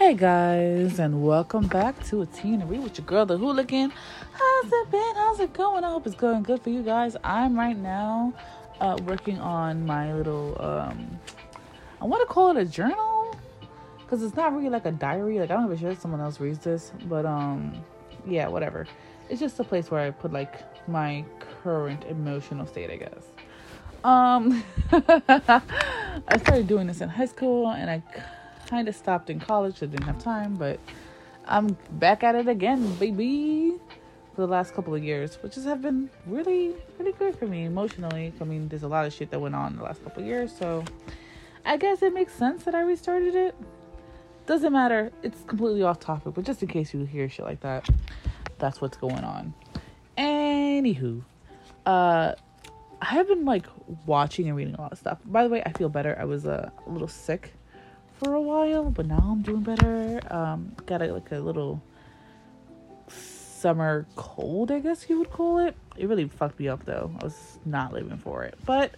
Hey guys, and welcome back to a and read with your girl, the hooligan. How's it been? How's it going? I hope it's going good for you guys. I'm right now uh, working on my little, um, I want to call it a journal because it's not really like a diary. Like I don't give a shit someone else reads this, but um, yeah, whatever. It's just a place where I put like my current emotional state, I guess. Um, I started doing this in high school, and I kind of stopped in college. I didn't have time, but I'm back at it again, baby, for the last couple of years, which has have been really, really good for me emotionally. I mean, there's a lot of shit that went on the last couple of years, so I guess it makes sense that I restarted it. Doesn't matter. It's completely off topic, but just in case you hear shit like that, that's what's going on. Anywho, uh, I have been like watching and reading a lot of stuff. By the way, I feel better. I was uh, a little sick for a while, but now I'm doing better. Um, got a, like a little summer cold, I guess you would call it. It really fucked me up though. I was not living for it, but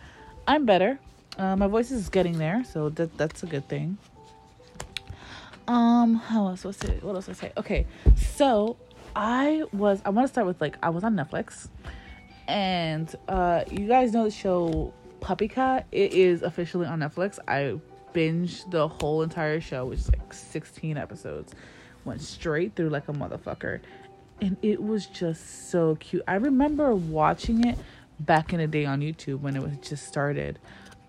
I'm better. Uh, my voice is getting there, so that that's a good thing. Um, how else was it? What else was I say? Okay, so I was. I want to start with like I was on Netflix, and uh, you guys know the show Puppy Cat. It is officially on Netflix. I binged the whole entire show, which is like 16 episodes. Went straight through like a motherfucker. And it was just so cute. I remember watching it back in the day on YouTube when it was just started.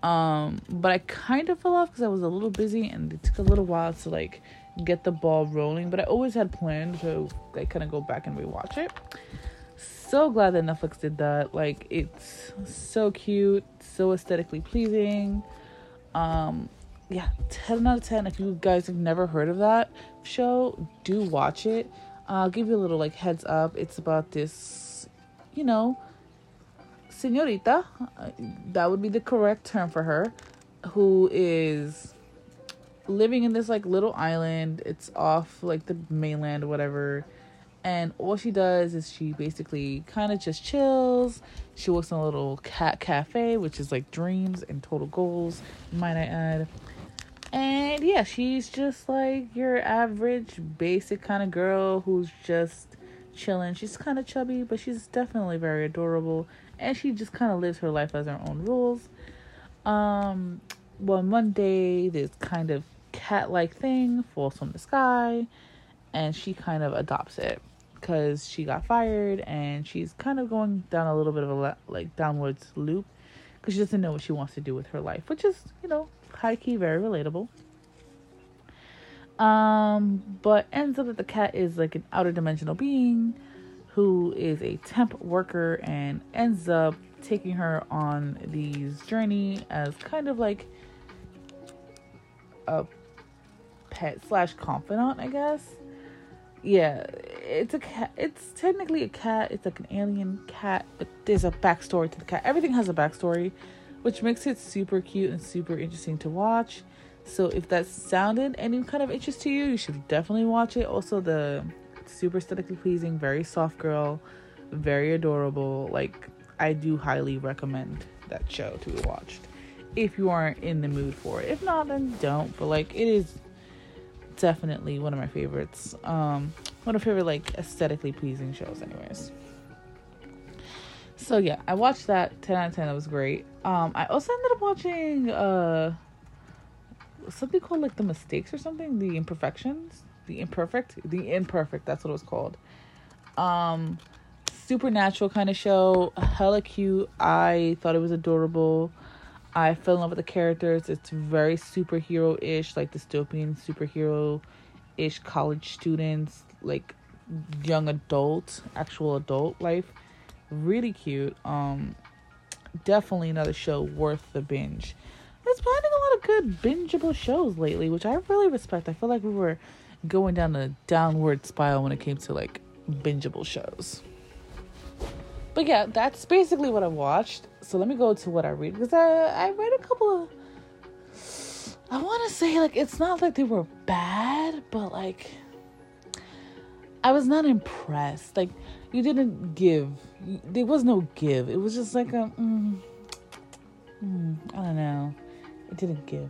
Um, but I kind of fell off because I was a little busy and it took a little while to like get the ball rolling. But I always had planned to like kind of go back and rewatch it. So glad that Netflix did that. Like it's so cute, so aesthetically pleasing. Um, yeah, 10 out of 10. If you guys have never heard of that show, do watch it. I'll give you a little like heads up. It's about this, you know, senorita, uh, that would be the correct term for her, who is living in this like little island. It's off like the mainland whatever. And all she does is she basically kind of just chills. She works in a little cat cafe, which is like dreams and total goals, might I add and yeah, she's just like your average, basic kind of girl who's just chilling. She's kind of chubby, but she's definitely very adorable. And she just kind of lives her life as her own rules. Um, one Monday, this kind of cat like thing falls from the sky, and she kind of adopts it because she got fired and she's kind of going down a little bit of a like downwards loop because she doesn't know what she wants to do with her life, which is, you know, high key, very relatable. Um, but ends up that the cat is like an outer dimensional being who is a temp worker and ends up taking her on these journey as kind of like a pet slash confidant, I guess. Yeah, it's a cat. It's technically a cat. It's like an alien cat, but there's a backstory to the cat. Everything has a backstory which makes it super cute and super interesting to watch. So if that sounded any kind of interest to you, you should definitely watch it. Also, the super aesthetically pleasing, very soft girl, very adorable. Like I do highly recommend that show to be watched if you aren't in the mood for it. If not, then don't. But like it is definitely one of my favorites. Um, one of my favorite like aesthetically pleasing shows, anyways. So yeah, I watched that 10 out of 10. That was great. Um, I also ended up watching uh something called like the mistakes or something, the imperfections, the imperfect, the imperfect. That's what it was called. Um, supernatural kind of show, hella cute. I thought it was adorable. I fell in love with the characters. It's very superhero ish, like dystopian superhero ish college students, like young adult, actual adult life really cute. Um, definitely another show worth the binge. It's finding a lot of good bingeable shows lately, which I really respect. I feel like we were going down a downward spiral when it came to like bingeable shows. But yeah, that's basically what I watched. So let me go to what I read because I I read a couple of. I want to say like it's not like they were bad, but like I was not impressed. Like you didn't give. There was no give. It was just like a. Mm, mm, I don't know. It didn't give.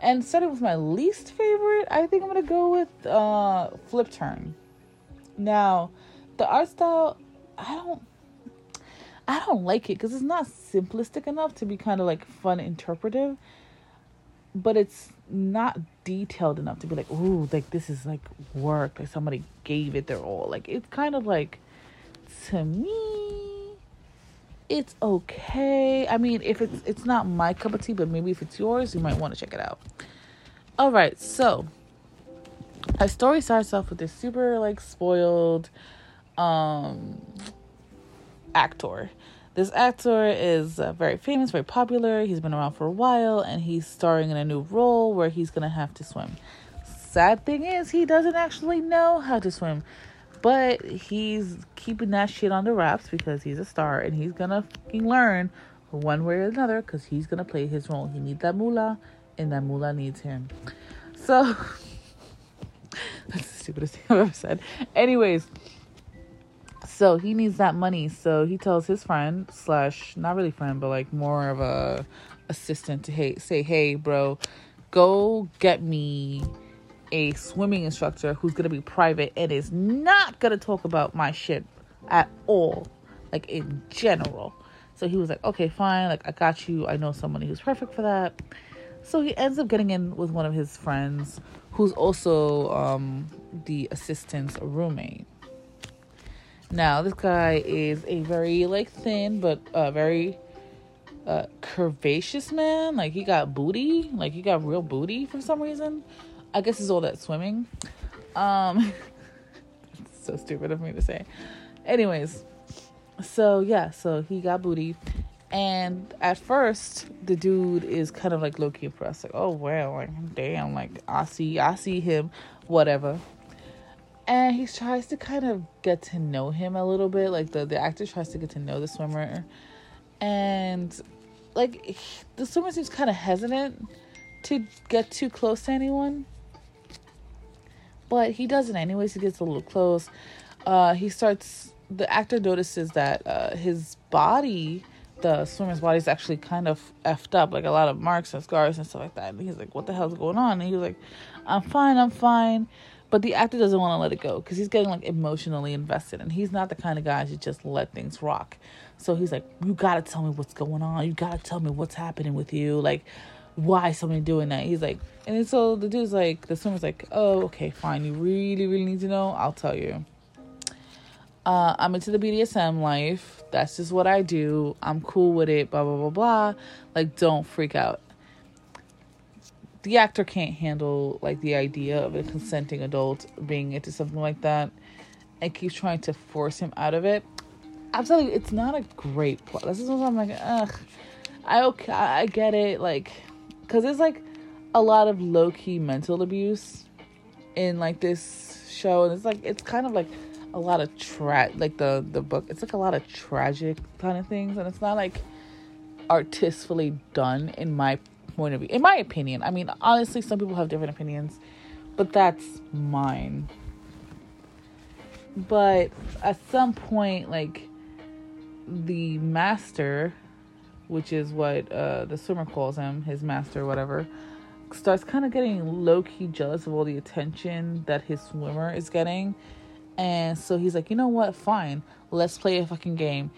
And starting with my least favorite, I think I'm gonna go with uh, Flip Turn. Now, the art style, I don't, I don't like it because it's not simplistic enough to be kind of like fun interpretive, but it's not detailed enough to be like, ooh, like this is like work, like somebody gave it their all. Like it's kind of like, to me, it's okay. I mean, if it's it's not my cup of tea, but maybe if it's yours, you might want to check it out. All right, so our story starts off with this super like spoiled um actor. This actor is uh, very famous, very popular. He's been around for a while and he's starring in a new role where he's going to have to swim. Sad thing is, he doesn't actually know how to swim, but he's keeping that shit on the wraps because he's a star and he's to fucking learn one way or another because he's to play his role. He needs that moolah and that moolah needs him. So, that's the stupidest thing I've ever said. Anyways, so he needs that money. So he tells his friend slash not really friend, but like more of a assistant to hey say, hey, bro, go get me a swimming instructor who's gonna be private and is not gonna talk about my shit at all, like in general. So he was like, okay, fine, like I got you. I know somebody who's perfect for that. So he ends up getting in with one of his friends, who's also um, the assistant's roommate. Now, this guy is a very like thin but uh, very uh, curvaceous man. Like he got booty, like he got real booty for some reason. I guess it's all that swimming. Um, so stupid of me to say. Anyways, so yeah, so he got booty, and at first the dude is kind of like low key impressed, like oh wow, like damn, like I see, I see him, whatever. And he tries to kind of get to know him a little bit. Like the the actor tries to get to know the swimmer. And like he, the swimmer seems kind of hesitant to get too close to anyone but he doesn't anyways he gets a little close uh he starts the actor notices that uh his body the swimmer's body is actually kind of effed up like a lot of marks and scars and stuff like that and he's like what the hell's going on and he was like i'm fine i'm fine but the actor doesn't want to let it go because he's getting like emotionally invested and he's not the kind of guy to just let things rock. So he's like, You gotta tell me what's going on. You gotta tell me what's happening with you. Like, why is somebody doing that? He's like, and so the dude's like, the swimmer's like, Oh, okay, fine. You really, really need to know? I'll tell you. Uh, I'm into the BDSM life. That's just what I do. I'm cool with it. Blah, blah, blah, blah. Like, don't freak out the actor can't handle like the idea of a consenting adult being into something like that and keeps trying to force him out of it. You, it's not a great plot. This is what I'm like, ugh. I okay, I get it, like, cause it's like a lot of low key mental abuse in like this show, and it's like it's kind of like a lot of tra like the the book. It's like a lot of tragic kind of things, and it's not like artistfully done in my point of view. In my opinion, I mean, honestly, some people have different opinions, but that's mine. But at some point, like the master, which is what uh, the swimmer calls him, his master, whatever, starts kind of getting low key jealous of all the attention that his swimmer is getting. And so he's like, you know what? Fine, let's play a fucking game.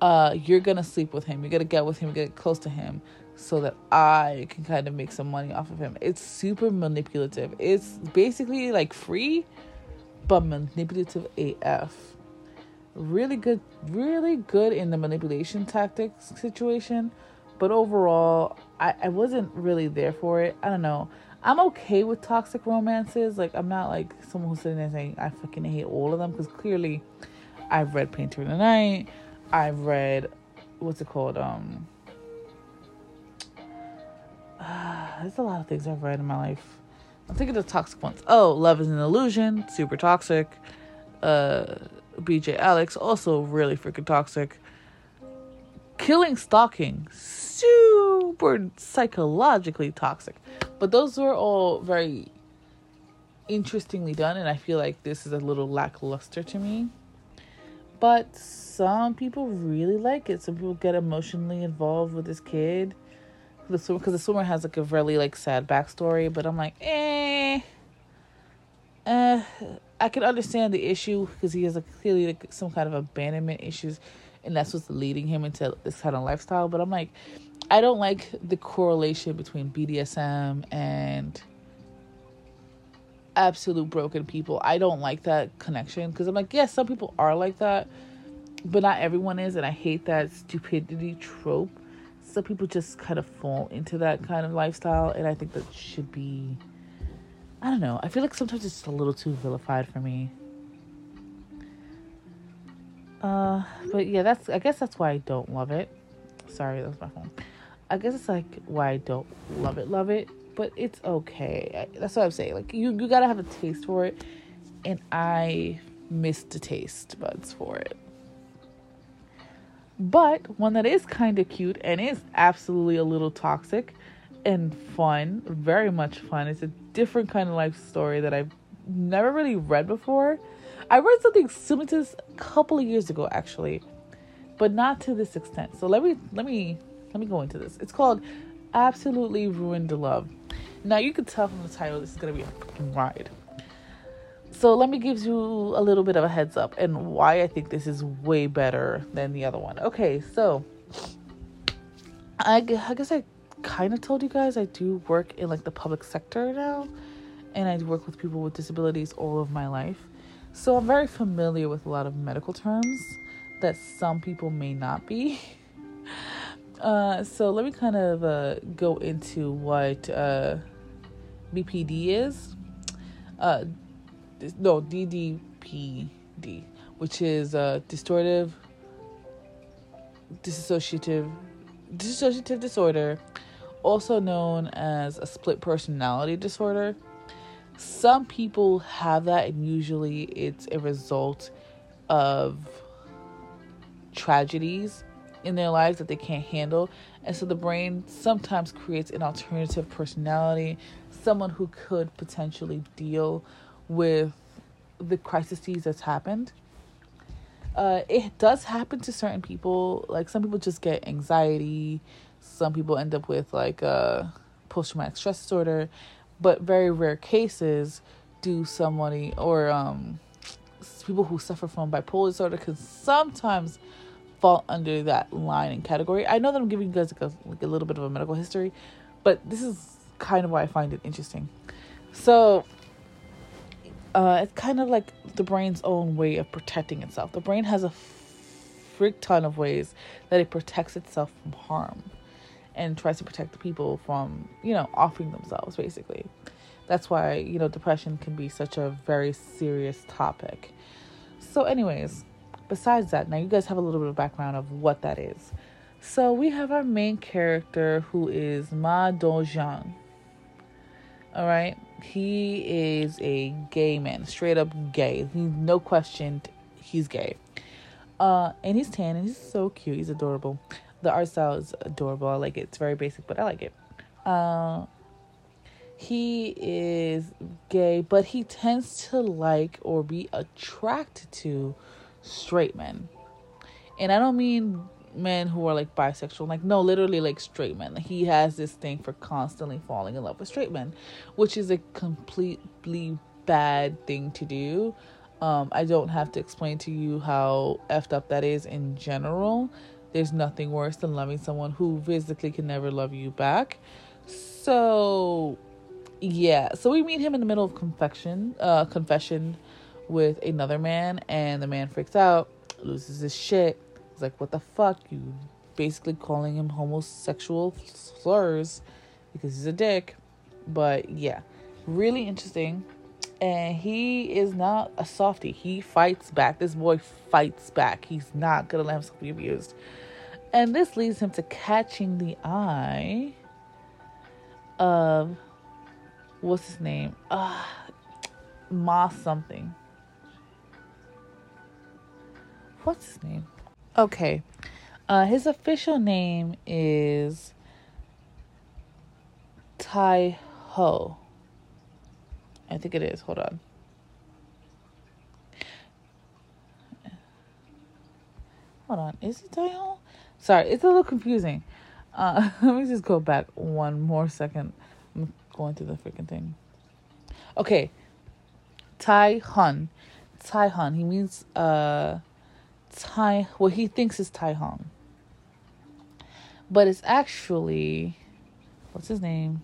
Uh, you're gonna sleep with him. You're gonna get with him, get close to him so that I can kind of make some money off of him. It's super manipulative. It's basically like free, but manipulative AF. Really good, really good in the manipulation tactics situation, but overall, I, I wasn't really there for it. I don't know. I'm okay with toxic romances. Like, I'm not like someone who's sitting there saying I fucking hate all of them because clearly I've read Painter in the Night. I've read, what's it called? Um, there's a lot of things I've read in my life. I'm thinking of toxic ones. Oh, Love is an Illusion, super toxic. Uh, BJ Alex, also really freaking toxic. Killing Stalking, super psychologically toxic. But those were all very interestingly done, and I feel like this is a little lackluster to me. But some people really like it. Some people get emotionally involved with this kid the swimmer because the swimmer has like a really like sad backstory, but I'm like, eh, eh. I can understand the issue because he has like clearly like some kind of abandonment issues, and that's what's leading him into this kind of lifestyle. But I'm like, I don't like the correlation between BDSM and absolute broken people. I don't like that connection because I'm like, yes, some people are like that, but not everyone is, and I hate that stupidity trope. Some people just kind of fall into that kind of lifestyle, and I think that should be. I don't know. I feel like sometimes it's a little too vilified for me. Uh, but yeah, that's. I guess that's why I don't love it. Sorry, that was my phone. I guess it's like why I don't love it, love it, but it's okay. That's what I'm saying. Like you, you gotta have a taste for it, and I missed the taste buds for it. But one that is kind of cute and is absolutely a little toxic and fun, very much fun. It's a different kind of life story that I've never really read before. I read something similar to this a couple of years ago, actually, but not to this extent. So let me let me let me go into this. It's called Absolutely Ruined Love. Now you can tell from the title this is gonna be a ride. So let me give you a little bit of a heads up and why I think this is way better than the other one. Okay, so I, I guess I kind of told you guys I do work in like the public sector now, and I work with people with disabilities all of my life. So I'm very familiar with a lot of medical terms that some people may not be. Uh, so let me kind of uh, go into what uh, BPD is. Uh, no, DDPD, which is a distortive, dissociative, dissociative disorder, also known as a split personality disorder. Some people have that, and usually it's a result of tragedies in their lives that they can't handle. And so the brain sometimes creates an alternative personality, someone who could potentially deal with the crises that's happened. Uh, it does happen to certain people. Like some people just get anxiety. Some people end up with like a post traumatic stress disorder, but very rare cases do somebody or um people who suffer from bipolar disorder can sometimes fall under that line and category. I know that I'm giving you guys like a, like a little bit of a medical history, but this is kind of why I find it interesting. So, uh, it's kind of like the brain's own way of protecting itself. The brain has a freak ton of ways that it protects itself from harm and tries to protect the people from, you know, offering themselves, basically. That's why, you know, depression can be such a very serious topic. So, anyways, besides that, now you guys have a little bit of background of what that is. So, we have our main character who is Ma Dong-jeon. All right, he is a gay man, straight up gay. He, no question, he's gay. Uh, and he's tan and he's so cute. He's adorable. The art style is adorable. I like it. It's very basic, but I like it. Uh, he is gay, but he tends to like or be attracted to straight men. And I don't mean men who are like bisexual like no literally like straight men he has this thing for constantly falling in love with straight men which is a completely bad thing to do um i don't have to explain to you how effed up that is in general there's nothing worse than loving someone who physically can never love you back so yeah so we meet him in the middle of confession uh confession with another man and the man freaks out loses his shit He's like, what the fuck? You basically calling him homosexual slurs because he's a dick. But yeah, really interesting. And he is not a softie. He fights back. This boy fights back. He's not gonna let himself be abused. And this leads him to catching the eye of what's his name? Uh, Ma something. What's his name? Okay. Uh, his official name is Tai Ho. I think it is. Hold on. Hold on. Is it Tai Ho? Sorry, it's a little confusing. Uh, let me just go back one more second. I'm going through the freaking thing. Okay, Tai Hun, Tai Hun. He means uh, Tai. What he thinks is Tai Hong, but it's actually what's his name?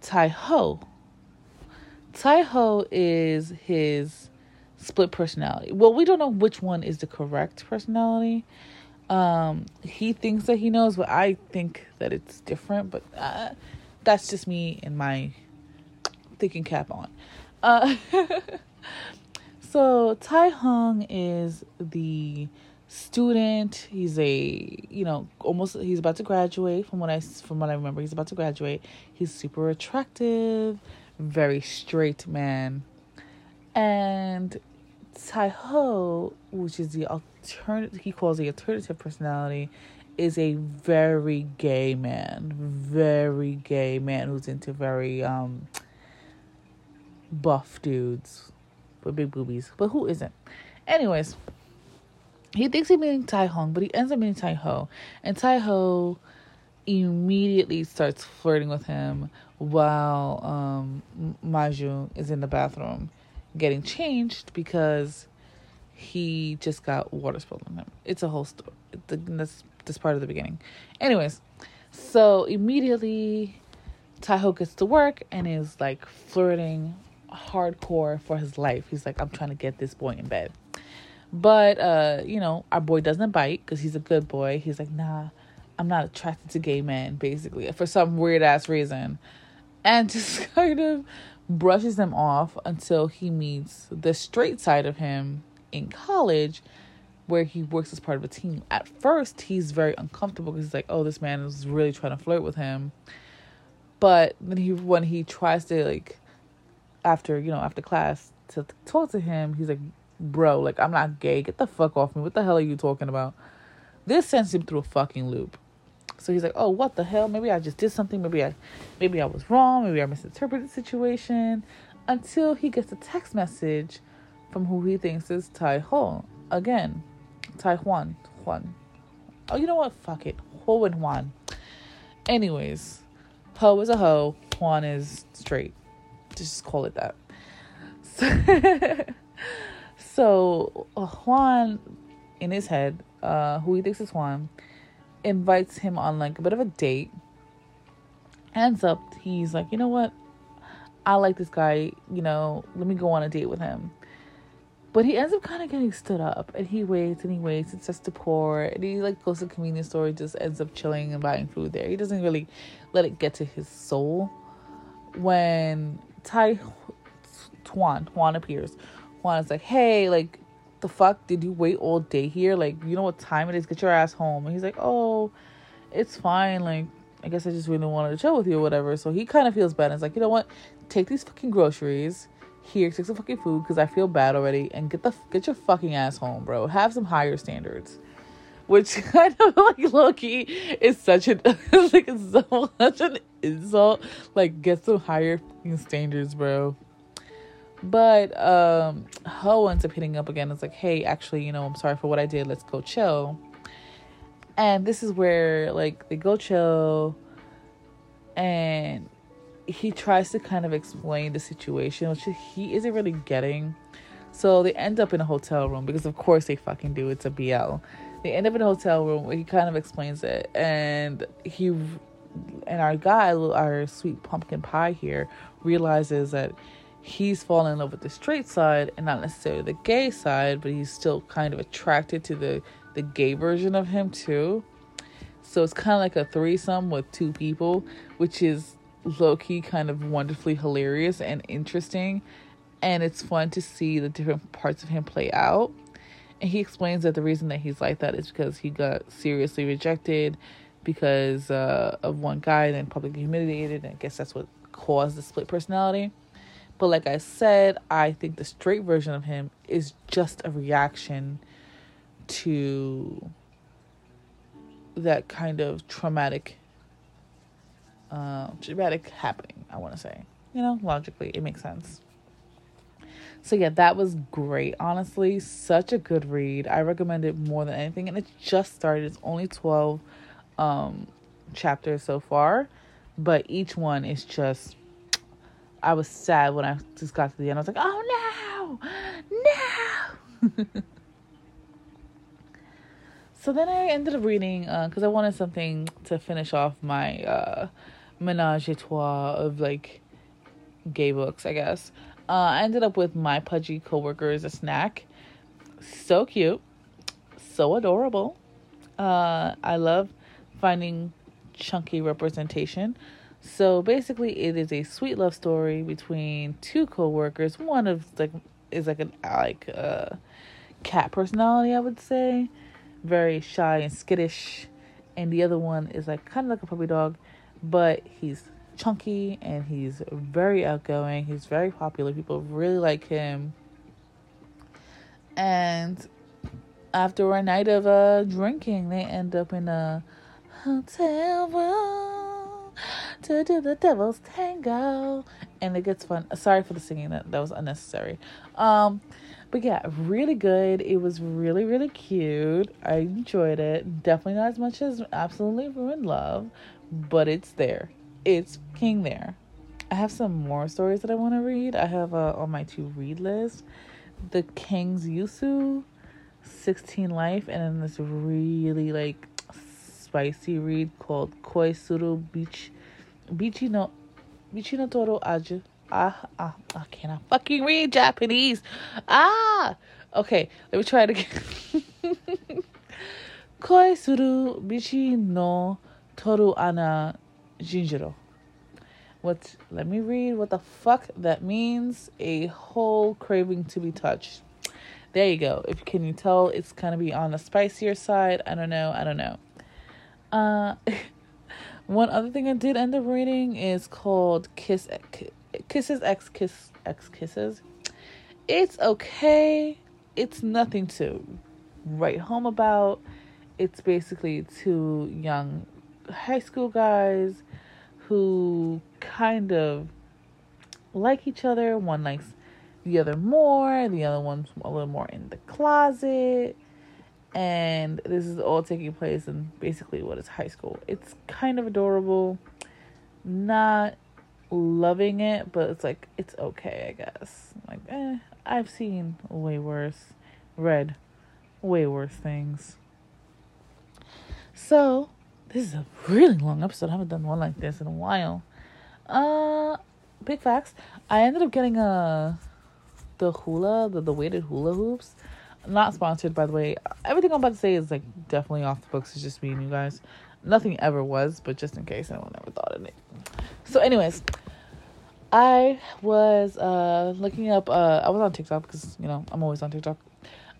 Tai Ho. Tai Ho is his split personality. Well, we don't know which one is the correct personality. Um, he thinks that he knows, but I think that it's different. But uh, that's just me and my thinking cap on. Uh, so Tai Hong is the student. He's a you know almost he's about to graduate. From what I from what I remember, he's about to graduate. He's super attractive, very straight man, and Tai Ho, which is the alternative, he calls the alternative personality, is a very gay man, very gay man who's into very um buff dudes with big boobies. But who isn't? Anyways, he thinks he's meeting Tai Hong, but he ends up meeting Tai Ho, and Tai Ho immediately starts flirting with him while um Maju is in the bathroom getting changed because he just got water spilled on him. It's a whole story. That's this part of the beginning. Anyways, so immediately Taiho gets to work and is like flirting hardcore for his life. He's like, I'm trying to get this boy in bed. But uh, you know, our boy doesn't bite because he's a good boy. He's like, nah, I'm not attracted to gay men, basically, for some weird ass reason. And just kind of brushes them off until he meets the straight side of him in college where he works as part of a team. At first, he's very uncomfortable because he's like, "Oh, this man is really trying to flirt with him." But then he when he tries to like after, you know, after class to talk to him, he's like, "Bro, like I'm not gay. Get the fuck off me. What the hell are you talking about?" This sends him through a fucking loop. So he's like, "Oh, what the hell? Maybe I just did something. Maybe I, maybe I was wrong. Maybe I misinterpreted the situation." Until he gets a text message from who he thinks is Tai Ho again, Tai Juan Juan. Oh, you know what? Fuck it, Ho and Juan. Anyways, Ho is a hoe. Juan is straight. Just call it that. So, so Juan, in his head, uh, who he thinks is Juan invites him on like a bit of a date. Ends up, he's like, you know what? I like this guy, you know, let me go on a date with him. But he ends up kind of getting stood up and he waits and he waits and starts to pour and he like goes to the convenience store just ends up chilling and buying food there. He doesn't really let it get to his soul. When Tai Tuan, Tuan appears, Juan is like, hey, like the fuck did you wait all day here? Like, you know what time it is? Get your ass home. And he's like, oh, it's fine. Like, I guess I just really wanted to chill with you or whatever. So he kind of feels bad. And it's like, you know what? Take these fucking groceries. Here, take some fucking food because I feel bad already. And get the get your fucking ass home, bro. Have some higher standards. Which kind of like Loki is such an like it's so such an insult. Like get some higher standards, bro. But um Ho ends up hitting up again. It's like, hey, actually, you know, I'm sorry for what I did. Let's go chill. And this is where like they go chill and he tries to kind of explain the situation, which he isn't really getting. So they end up in a hotel room because of course they fucking do. It's a BL. They end up in a hotel room where he kind of explains it and he and our guy, our sweet pumpkin pie here, realizes that he's fallen in love with the straight side and not necessarily the gay side, but he's still kind of attracted to the the gay version of him too. So it's kind of like a threesome with two people, which is low key kind of wonderfully hilarious and interesting. And it's fun to see the different parts of him play out. And he explains that the reason that he's like that is because he got seriously rejected because uh, of one guy, and then publicly humiliated. And I guess that's what caused the split personality. But like I said, I think the straight version of him is just a reaction to that kind of traumatic uh, dramatic happening, I want to say. You know, logically, it makes sense. So, yeah, that was great. Honestly, such a good read. I recommend it more than anything. And it just started, it's only 12 um chapters so far, but each one is just I was sad when I just got to the end. I was like, "Oh no. No." so then I ended up reading uh, because uh, I wanted something to finish off my uh, menage a trois of like gay books, I guess. Uh, I ended up with My Pudgy coworker as a snack. So cute, so adorable. Uh, I love finding chunky representation. So basically, it is a sweet love story between two coworkers. One of like is like an like a cat personality, I would say, very shy and skittish, and the other one is like kind of like a puppy dog, but he's chunky and he's very outgoing. He's very popular. People really like him. And after a night of uh, drinking, they end up in a hotel room to do the devil's tango. And it gets fun. Sorry for the singing, that, that was unnecessary. Um, but yeah, really good. It was really, really cute. I enjoyed it. Definitely not as much as Absolutely Ruined Love, but it's there it's king there. I have some more stories that I want to read. I have uh, on my to read list The King's Yusu, 16 Life, and then this really like spicy read called Koisuru Beach Bichi no Bichi no Toro Aju. Ah, ah, I cannot fucking read Japanese. Ah, okay, let me try it again. Koisuru Bichi no Toru Ana Jinjiro. What? Let me read what the fuck that means. A whole craving to be touched. There you go. If can you tell, it's of be on the spicier side. I don't know. I don't know. Uh, one other thing I did end up reading is called Kiss Kisses X Kiss X Kisses. It's okay. It's nothing to write home about. It's basically two young high school guys who kind of like each other. One likes the other more, the other one's a little more in the closet. And this is all taking place in basically what is high school. It's kind of adorable. Not loving it, but it's like it's okay, I guess. Like, eh, I've seen way worse, read way worse things. So, this is a really long episode. I haven't done one like this in a while. Uh, big facts. I ended up getting a the hula, the, the weighted hula hoops. Not sponsored, by the way. Everything I'm about to say is like definitely off the books. It's just me and you guys. Nothing ever was, but just in case anyone ever thought of it. So, anyways, I was uh looking up. Uh, I was on TikTok because you know I'm always on TikTok.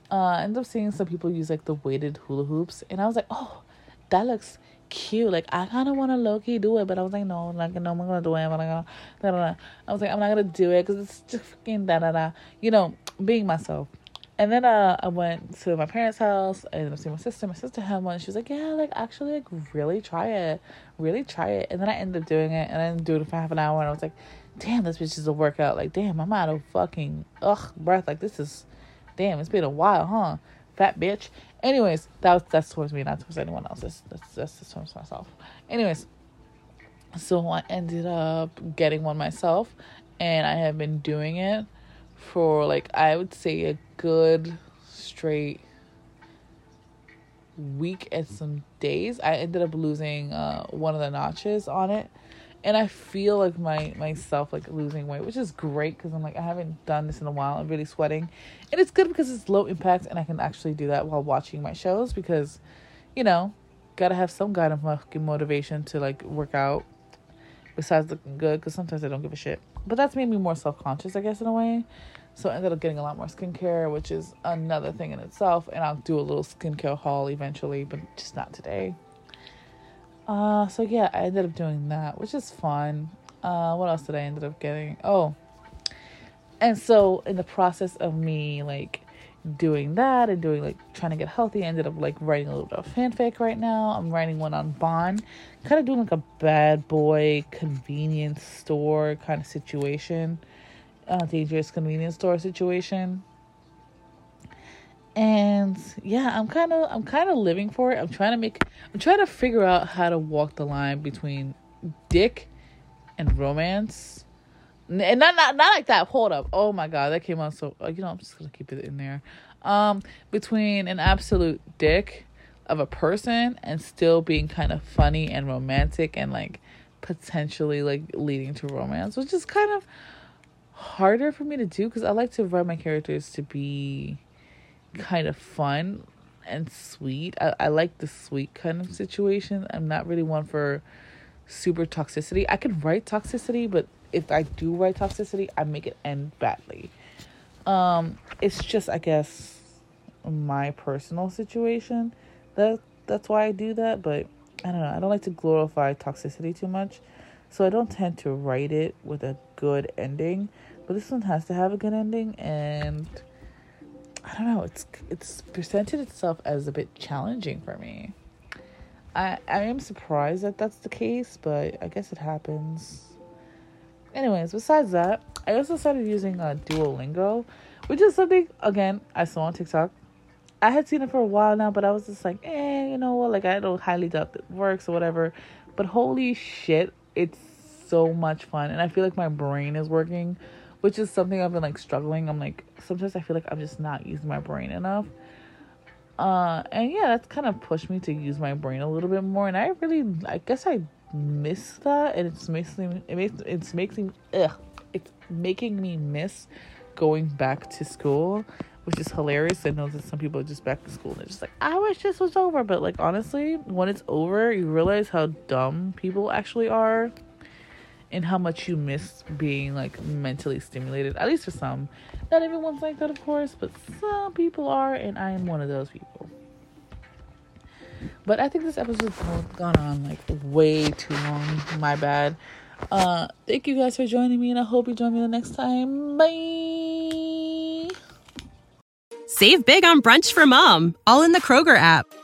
Uh, I ended up seeing some people use like the weighted hula hoops, and I was like, oh, that looks cute. Like I kind of want to low key do it, but I was like, no, like no, I'm not gonna do it. I'm not gonna. Da, da, da. I was like, I'm not gonna do it because it's just fucking da da da. You know, being myself. And then uh, I went to my parents' house. and I seeing my sister. My sister had one. She was like, "Yeah, like actually, like really try it, really try it." And then I ended up doing it, and I didn't do it for half an hour. And I was like, "Damn, this bitch is a workout." Like, damn, I'm out of fucking ugh breath. Like, this is, damn, it's been a while, huh? Fat bitch. Anyways, that was that's towards me, not towards anyone else. That's that's, that's towards myself. Anyways, so I ended up getting one myself, and I have been doing it for like I would say a good straight week and some days. I ended up losing uh, one of the notches on it and I feel like my myself like losing weight, which is great because I'm like I haven't done this in a while. I'm really sweating, and it's good because it's low impact and I can actually do that while watching my shows because, you know, gotta have some kind of fucking motivation to like work out. Besides looking good, because sometimes I don't give a shit. But that's made me more self conscious, I guess, in a way. So I ended up getting a lot more skincare, which is another thing in itself. And I'll do a little skincare haul eventually, but just not today. Uh, so yeah, I ended up doing that, which is fun. Uh, what else did I ended up getting? Oh, and so in the process of me like doing that and doing like trying to get healthy, I ended up like writing a little bit of fanfic right now. I'm writing one on Bond, kind of doing like a bad boy convenience store kind of situation, uh, dangerous convenience store situation. And yeah, I'm kind of I'm kind of living for it. I'm trying to make I'm trying to figure out how to walk the line between dick and romance. And not not not like that. Hold up. Oh my god, that came out so. You know, I'm just gonna keep it in there. Um, between an absolute dick of a person and still being kind of funny and romantic and like potentially like leading to romance, which is kind of harder for me to do because I like to write my characters to be kind of fun and sweet. I, I like the sweet kind of situation. I'm not really one for super toxicity. I can write toxicity, but if I do write toxicity, I make it end badly. Um, it's just I guess my personal situation. That that's why I do that, but I don't know. I don't like to glorify toxicity too much. So I don't tend to write it with a good ending. But this one has to have a good ending and I don't know, it's it's presented itself as a bit challenging for me. I I am surprised that that's the case, but I guess it happens. Anyways, besides that, I also started using uh, Duolingo, which is something again I saw on TikTok. I had seen it for a while now, but I was just like, eh, you know what? Like I don't highly doubt it works or whatever. But holy shit, it's so much fun, and I feel like my brain is working which is something I've been like struggling. I'm like sometimes I feel like I'm just not using my brain enough. Uh, and yeah, that's kind of pushed me to use my brain a little bit more. And I really, I guess I miss that, and it's making it makes it's making ugh, it's making me miss going back to school, which is hilarious. I know that some people are just back to school and they're just like, I wish this was over. But like honestly, when it's over, you realize how dumb people actually are and how much you miss being like mentally stimulated at least for some. Not everyone's like that of course but some people are and i am one of those people. But i think this episode's gone on like way too long. My bad. Uh thank you guys for joining me and i hope you join me the next time. Bye! Save big on brunch for mom all in the kroger app